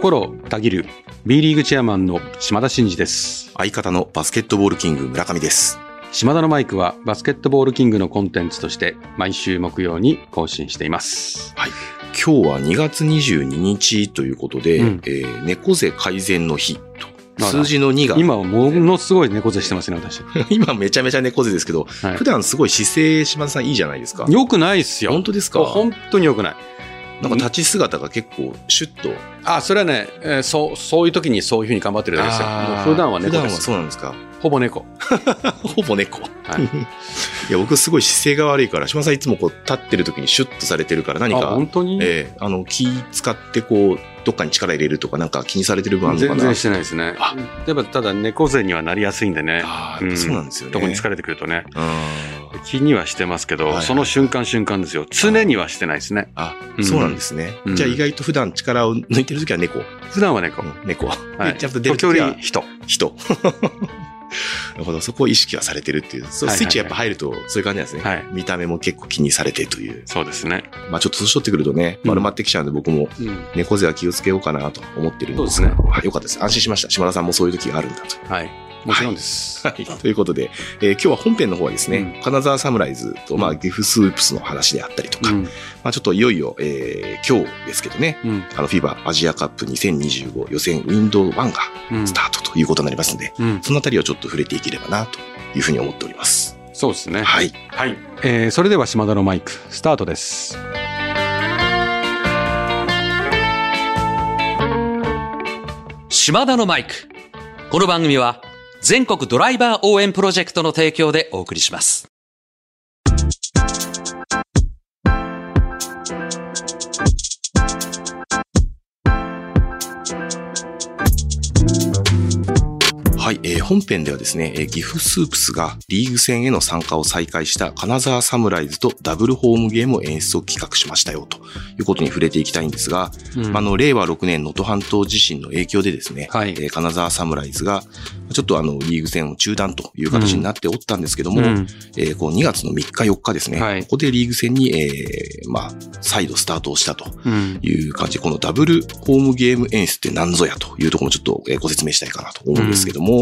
心たぎる B リーグチェアマンの島田真二です。相方のバスケットボールキング村上です。島田のマイクはバスケットボールキングのコンテンツとして毎週木曜に更新しています。今日は2月22日ということで、うんえー猫背改善の日と。数字の2が、今はものすごい猫背してますね、私。今めちゃめちゃ猫背ですけど、はい普段すごい姿勢島田さんいいじゃないですか。よくないっすよ。本当ですか？本当によくない。なんか立ち姿が結構シュッと。あ、それはね、えーそう、そういう時にそういうふうに頑張ってるだけですよ。普段は猫普段はです。そうなんですか？ほぼ猫。ほぼ猫。はい。いや、僕すごい姿勢が悪いから、島田さんいつもこう立ってる時にシュッとされてるから何あ、か、本当に、えーあの、気使ってこう、どっかに力入れるとかなんか気にされてる部分あるのかな？全然してないですねあ。やっぱただ猫背にはなりやすいんでね。ああ、やっぱそうなんですよね。特に疲れてくるとね。あ気にはしてますけど、はいはいその瞬間瞬間ですよ。常にはしてないですね。あ、うんそうなんですね。うんじゃあ意外と普段力を抜いてる時は猫。普段は猫。うん猫。はい。でちゃんと出る時時は折人。人。なるほど。そこを意識はされてるっていう。そうはいはいはいスイッチやっぱ入るとそういう感じなんですね。はい見た目も結構気にされてという。そうですね。まあちょっと年取ってくるとね、うん丸まってきちゃうんで僕もうん。猫背は気をつけようかなと思ってるんですが。そうですはいよかったです。安心しました。島田さんもそういう時があるんだと。はい。もちろんです。はい。ということで、えー今日は本編の方はですね、うん金沢サムライズと、まあ、岐阜スープスの話であったりとか、うん。まあちょっといよいよ、えー今日ですけどね、うん。あの、フィバアジアカップ2025予選ウィンドウ1がうんスタートということになりますので、うん。そのあたりをちょっと触れていければな、というふうに思っております。そうですね。はい。はい。えー、それでは島田のマイク、スタートです。島田のマイク。この番組は全国ドライバー応援プロジェクトの提供でお送りします。はい、えー本編ではですね、えー岐阜スープスがリーグ戦への参加を再開した金沢サムライズとダブルホームゲームを演出を企画しましたよ、ということに触れていきたいんですが、うん。あの、令和6年能登半島地震の影響でですね、はい。えー金沢サムライズが、ちょっとあの、リーグ戦を中断という形になっておったんですけども、うん。えーこう2月の3日4日ですね、はい。ここでリーグ戦に、えーまあ、再度スタートをしたとうん。いう感じ。で、このダブルホームゲーム演出って何ぞやというところもちょっとえーご説明したいかなと思うんですけども、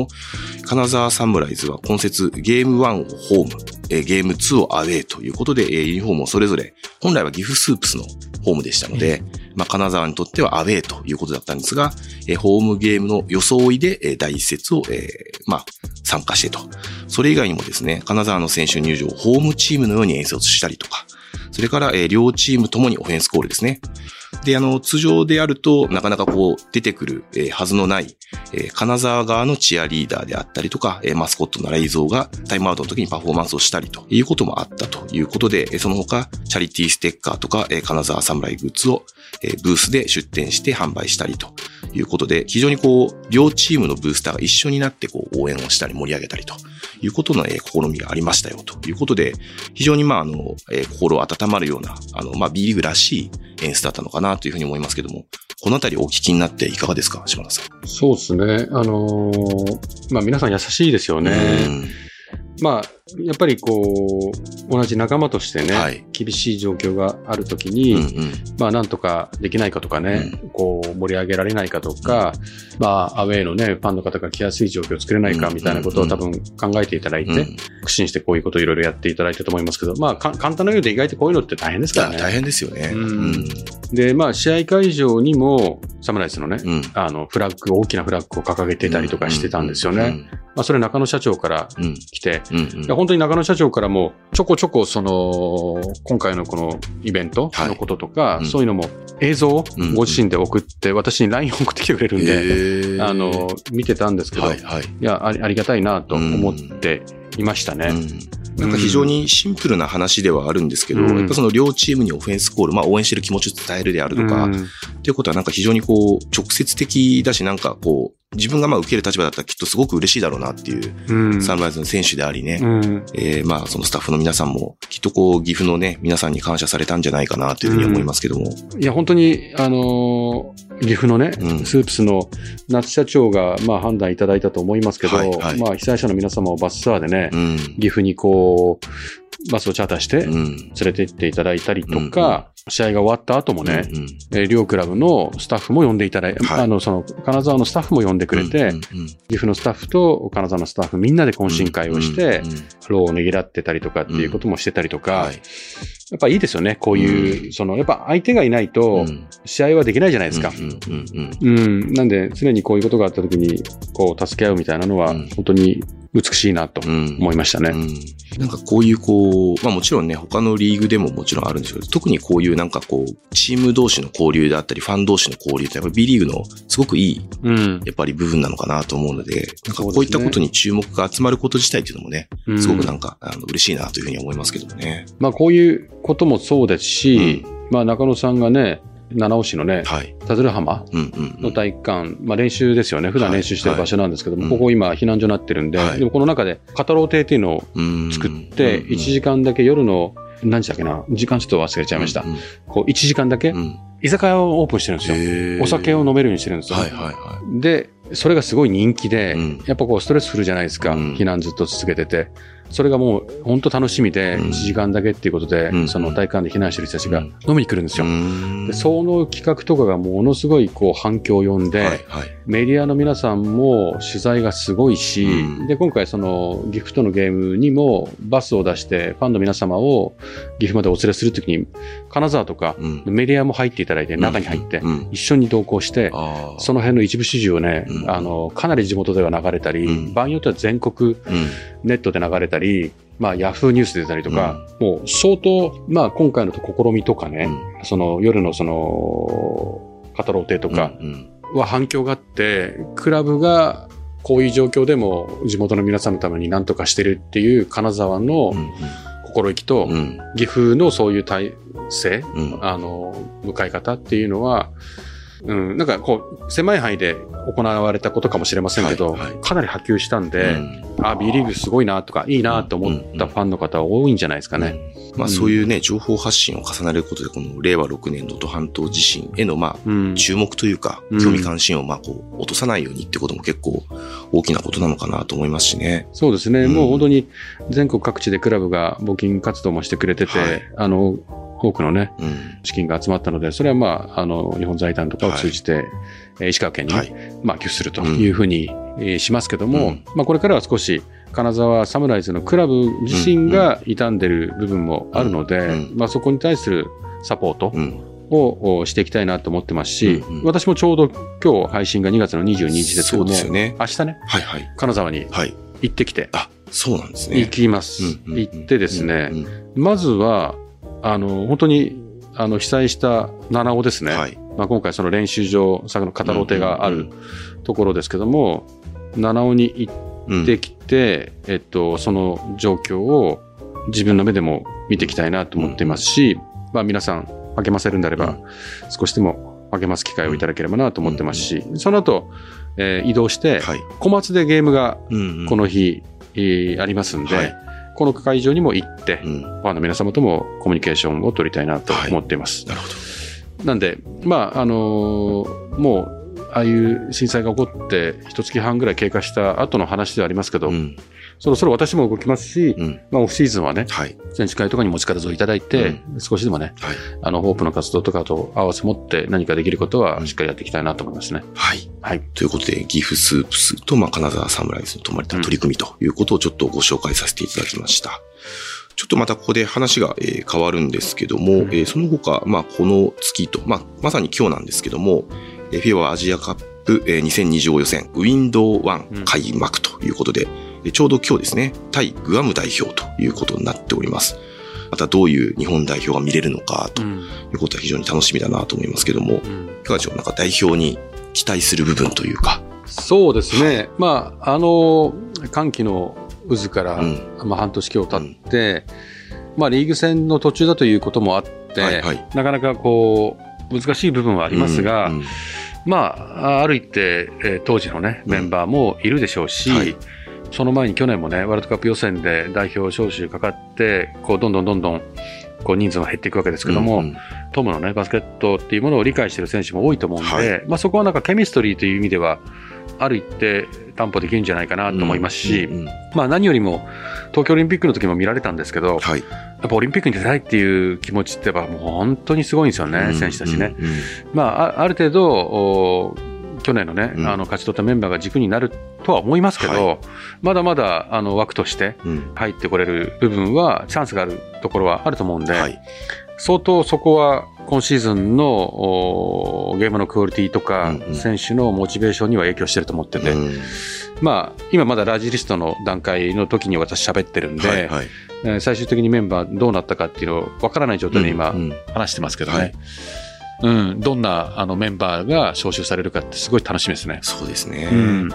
金沢サムライズは今節ゲーム1をホーム、えーゲーム2をアウェーということで、えーユニフォームをそれぞれ、本来は岐阜スープスのホームでしたので、まあ、金沢にとってはアウェーということだったんですが、えーホームゲームの装いで、えー第一節を、えーまあ、参加してと。それ以外にもですね、金沢の選手入場をホームチームのように演出したりとか、それから、えー両チームともにオフェンスコールですね。で、あの、通常であると、なかなかこう、出てくる、えーはずのない、えー金沢側のチアリーダーであったりとか、えーマスコットのライゾーがタイムアウトの時にパフォーマンスをしたりということもあったということで、えその他、チャリティーステッカーとか、え金沢サムライグッズを、えブースで出展して販売したりということで、非常にこう、両チームのブースターが一緒になってこう、応援をしたり盛り上げたりということの、え試みがありましたよということで、非常にまあ、あの、え心温まるような、あの、まあ、B リーグらしい演出だったのかなというふうに思いますけども、このあたりお聞きになっていかがですか島田さん？そうですね。あのーまあ皆さん優しいですよね。まあ、やっぱりこう、同じ仲間としてね、はい厳しい状況があるときうん。に、うんうん。まあ、なんとかできないかとかね、こう、盛り上げられないかとか、まあ、アウェイのね、ファンの方が来やすい状況を作れないかうんみたいなことを多分考えていただいて、うん苦心してこういうことをいろいろやっていただいたと思いますけど、まあ、か簡単なようで意外とこういうのって大変ですからね。大変ですよね。うんで、まあ、試合会場にも、サムライズのね、うん。うん。あの、フラッグ、大きなフラッグを掲げてたりとかしてたんですよね。まあ、それ中野社長からうん。うん。来て、本当に中野社長からもちょこちょこその今回のこのイベントのこととか、はいうん。そういうのも映像をうんご自身で送って、私に LINE を送ってきてくれるんで、あの、見てたんですけど、はいい、はい。やあり、ありがたいなと思っていましたね。うん。なんか非常にシンプルな話ではあるんですけど、うん。やっぱその両チームにオフェンスコール、まあ応援してる気持ちを伝えるであるとか、うんっていうことはなんか非常にこう、直接的だし、なんかこう、自分がまあ受ける立場だったらきっとすごく嬉しいだろうなっていう、うん。サンライズの選手でありね、うん。えーまあそのスタッフの皆さんも、きっとこう、岐阜のね、皆さんに感謝されたんじゃないかなというふうに思いますけども。いや、本当に、あのー岐阜のね、うん。スープスの夏社長が、まあ、判断いただいたと思いますけど、はいはい。まあ、被災者の皆様をバスツアーでね、うん。岐阜にこう、バスをチャーターして、うん。連れて行っていただいたりとか、試合が終わった後もね、うんえー両クラブのスタッフも呼んでいただいて、はい。あの、その、金沢のスタッフも呼んでくれて、岐阜のスタッフと金沢のスタッフみんなで懇親会をして、うんうんローをねぎらってたりとかっていうこともしてたりとか、はい。やっぱいいですよね、こういう、その、やっぱ相手がいないと、試合はできないじゃないですか。うん。なんで、常にこういうことがあった時に、こう、助け合うみたいなのはうん、本当に美しいなとうん思いましたね。うんなんかこういうこう、まあもちろんね、他のリーグでももちろんあるんですけど、特にこういうなんかこう、チーム同士の交流であったり、ファン同士の交流ってやっぱり B リーグのすごくいい、うん。やっぱり部分なのかなと思うので、なんかこういったことに注目が集まること自体っていうのもね、うんすごくなんか、あの嬉しいなというふうに思いますけどもね。まあ、こういうこともそうですし、まあ、中野さんがね、七尾市のね、はい。田鶴浜のん。体育館、まあ練習ですよね。普段練習してる場所なんですけども、はいここ今避難所になってるんで、はいでもこの中で、カタロー亭っていうのをうん作って、うん1時間だけ夜の、何時だっけな時間ちょっと忘れちゃいました。うんこう、1時間だけ居酒屋をオープンしてるんですよ。お酒を飲めるようにしてるんですよ。はいはいはで、それがすごい人気で、うんやっぱこうストレスフルじゃないですか、うん避難ずっと続けてて。それがもう本当楽しみで、うん1時間だけっていうことで、うんその体育館で避難してる人たちがうん飲みに来るんですい。よ。んでその企画とかがものすごいこう反響を呼んで、はいはい。メディアの皆さんも取材がすごいし、うんで、今回その岐阜とのゲームにもバスを出してファンの皆様を岐阜までお連れするときに、金沢とかうんメディアも入っていただいて、中に入ってう、ん。一緒に同行して。その辺の一部始終をね、うんあの、かなり地元では流れたり、うん場合によっては全国うん。ネットで流れたり、まあ、ヤフーニュースで出たりとか、もう相当、まあ、今回の試みとかね、その夜のその、カタロー亭とかうんは反響があって、クラブがこういう状況でも地元の皆さんのために何とかしてるっていう金沢のうん。心意気と、うん。岐阜のそういう体制、うん。あの、向かい方っていうのは、うん、なんかこう、狭い範囲で行われたことかもしれませんけど、はいはい。かなり波及したんで、うん。あ、B リーグすごいなとか、いいなと思ったファンの方は多いんじゃないですかね。まあそういうね、情報発信を重ねることで、この令和6年能登半島地震へのまうん。あ、注目というか、うん。興味関心をまあこう、落とさないようにってことも結構大きなことなのかなと思いますしね。そうですね、うん。もう本当に全国各地でクラブが募金活動もしてくれてて、はい。あの、多くのね、うん。資金が集まったので、それはまあ、あの、日本財団とかを通じて、えー石川県に、はい。まあ、寄付するというふうに、えーしますけども、うんまあ、これからは少し、金沢サムライズのクラブ自身が傷んでる部分もあるので、うんまあ、そこに対するサポートうん。をおしていきたいなと思ってますし、うんうん私もちょうど今日配信が2月の22日ですけそうども、ですよね。明日ね、はいはい。金沢にはい。行ってきて、あ、そうなんですね。行きます。うんうんうん行ってですね、うんまずは、あの、本当に、あの、被災した七尾ですね。はい。まあ、今回その練習場、さっきの語ろう亭があるところですけども、七尾に行うん。ってきて、えっと、その状況を自分の目でも見ていきたいなと思っていますし、まあ皆さん励ませるんであれば、少しでも励ます機会をいただければなと思ってますし、その後、えー移動して、はい。小松でゲームがうんうん。この日、えーありますんで、はいこの会場にも行って、うん。ファンの皆様ともコミュニケーションを取りたいなと思っています。なるほど。なんで、まあ、あのーもう、ああいう震災が起こって、一月半ぐらい経過した後の話ではありますけど、うん。そろそろ私も動きますし、うん。まあ、オフシーズンはね、はい。選手会とかにも力添えいただいて、少しでもね、はい。あの、ホープの活動とかと合わせ持って何かできることうんはしっかりやっていきたいなと思いますね。はい。はい。ということで、岐阜スープスと、まあ、金沢サムライズの泊まれた取り組みということをちょっとご紹介させていただきました。ちょっとまたここで話が、えー変わるんですけども、うんえーその他、まあ、この月と、まあ、まさに今日なんですけども、えー、フィバアジアカップ、えー2025予選、ウィンドウうん1開幕ということで、えーちょうど今日ですね、対グアム代表ということになっております。またどういう日本代表が見れるのかとうん。いうことは非常に楽しみだなと思いますけども、うん。いかがでしょう？なんか代表に期待する部分というか、そうですね。まあ、あの、歓喜の渦から、うん。まあ、半年今日経って、まあ、リーグ戦の途中だということもあって、はいはい。なかなかこう、難しい部分はありますが、うんうんまあ、ある一定、えー当時のね、メンバーもいるでしょうし、はいその前に去年もね、ワールドカップ予選で代表招集かかって、こう、どんどんどんどん、こう人数も減っていくわけですけども、うんうん。トムのね、バスケットっていうものを理解している選手も多いと思うんで、はい。まあそこはなんかケミストリーという意味では、ある一定担保できるんじゃないかなと思いますし、うんうんうん。まあ何よりも東京オリンピックの時も見られたんですけど、はい。やっぱオリンピックに出たいっていう気持ちってやっぱもう本当にすごいんですよね、選手たちね。うんうんまあ、あある程度、お去年のね、うん。あの勝ち取ったメンバーが軸になるとは思いますけど、はまだまだあの枠としてうん。入ってこれる部分は、チャンスがあるところはあると思うんで、はい。相当そこは今シーズンのおゲームのクオリティとか、うんうん。選手のモチベーションには影響してると思ってて、うん。まあ、今まだラージリストの段階の時に私喋ってるんで、はいはい。えー最終的にメンバーどうなったかっていうのを分からない状態で今、うんうん。話してますけどね。はいうん、どんなあのメンバーが招集されるかってすごい楽しみですね。そうですね。うん、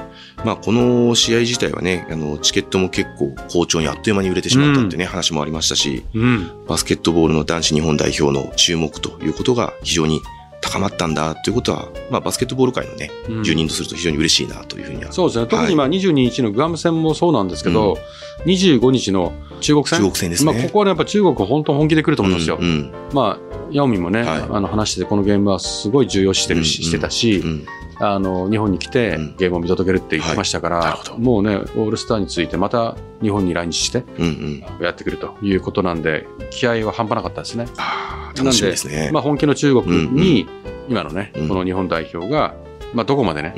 まあ、この試合自体はね、あの、チケットも結構好調にあっという間に売れてしまったってね、話もありましたし、うん、バスケットボールの男子日本代表の注目ということが非常に高まったんだということは、まあ、バスケットボール界のね、うん住人とすると非常に嬉しいなというふうには。そうですね。特にまあ22日のグアム戦もそうなんですけど、25日の中国戦。中国戦ですねまあ、ここはね、やっぱ中国本当本気で来ると思うんですよ。うんうんまあ、ヤオミンもね、はいあの話してて、このゲームはすごい重要視してるし、うんしてたし、うんあの、日本に来てうんゲームを見届けるって言ってましたから、はいもうね、オールスターについてまた日本に来日してうんうん。やってくるということなんで、気合は半端なかったですね。ああ、楽しみですね。まあ、本気の中国に、今のね、うんこの日本代表が、まあ、どこまでね、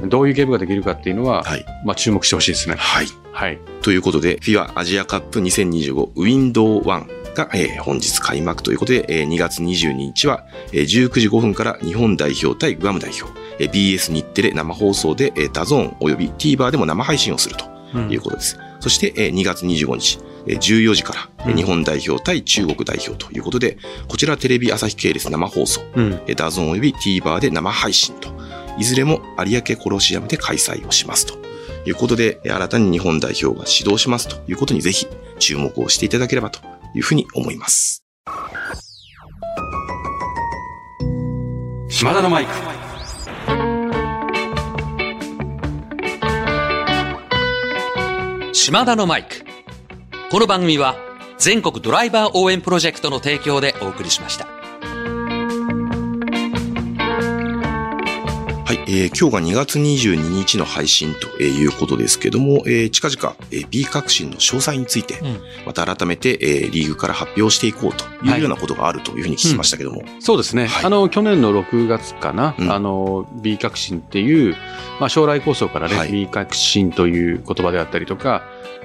うん。どういうゲームができるかっていうのは、はい。まあ、注目してほしいですね。はい。はい。ということで、FIBA アジアカップ2025ウィンドウ1が、えー本日開幕ということで、えー2月22日は、えー19時5分から日本代表対グアム代表、えー BS 日テレ生放送で、えーダゾーン及び TVer でも生配信をするということです。そして、えー2月25日、えー14時から、日本代表対中国代表ということで、こちらテレビ朝日系列生放送、うん。えーダゾーン及び TVer で生配信と、いずれも有明コロシアムで開催をしますということで、えー新たに日本代表が始動しますということにぜひ注目をしていただければというふうに思います。島田のマイク。島田のマイク。この番組は全国ドライバー応援プロジェクトの提供でお送りしました。えー今日が2月22日の配信ということですけども、えー近々、えー B 革新の詳細について、うん。また改めて、えーリーグから発表していこうというようなことがあるというふうに聞きましたけども、そうですね。はい。あの、去年の6月かな、うん。あの、B 革新っていう、まあ、将来構想からね、はい。B 革新という言葉であったりとか、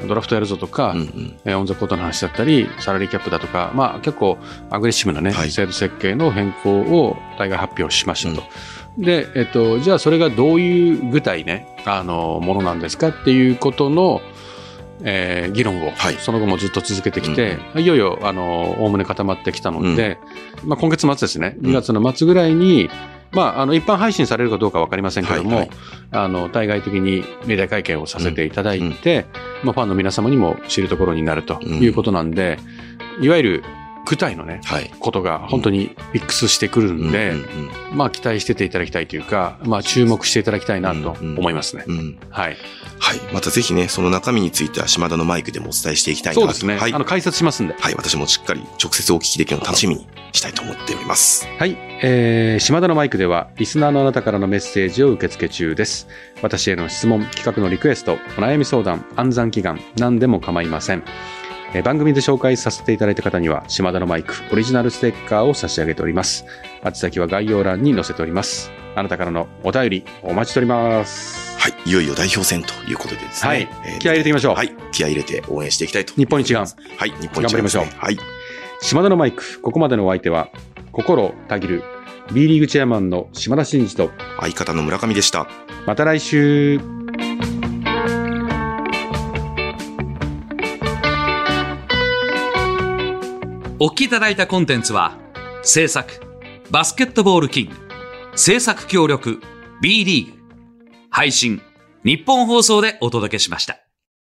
ドラフトやるぞとか、うんうん。えーオンザコートの話だったり、サラリーキャップだとか、まあ結構アグレッシブなね、はい。制度設計の変更を大概発表しましたと。で、えっと、じゃあそれがどういう具体ね、あの、ものなんですかっていうことの、えー議論を、はい。その後もずっと続けてきて、いよいよ、あの、おおむね固まってきたので、まあ今月末ですね、うん。2月の末ぐらいに、まあ、あの、一般配信されるかどうかわかりませんけども、はいはい。あの、対外的にメディア会見をさせていただいて、まあ、ファンの皆様にも知るところになるということなんで、いわゆる具体のね、はい。ことが本当にミックスしてくるんで、うんうんまあ期待してていただきたいというか、まあ注目していただきたいなと思いますね。うんうんはい。はい。またぜひね、その中身については島田のマイクでもお伝えしていきたいなと。そうですね。はいあ。の解説しますんで。はい。私もしっかり直接お聞きできるのを楽しみにしたいと思っております。はい。えー、島田のマイクでは、リスナーのあなたからのメッセージを受け付け中です。私への質問、企画のリクエスト、お悩み相談、暗算祈願、何でも構いません。えー番組で紹介させていただいた方には、島田のマイク、オリジナルステッカーを差し上げております。宛先は概要欄に載せております。あなたからのお便り、お待ちしております。はい。いよいよ代表戦ということでですね。はいえー気合い入れていきましょうはい。気合い入れて応援していきたいと。日本一丸。はい。日本一丸頑張りましょうはい。島田のマイク、ここまでのお相手は、心たぎる、B リーグチェアマンの島田真二と、相方の村上でした。また来週。お聞きいただいたコンテンツは、制作、バスケットボールキング、制作協力、B リーグ、配信、日本放送でお届けしました。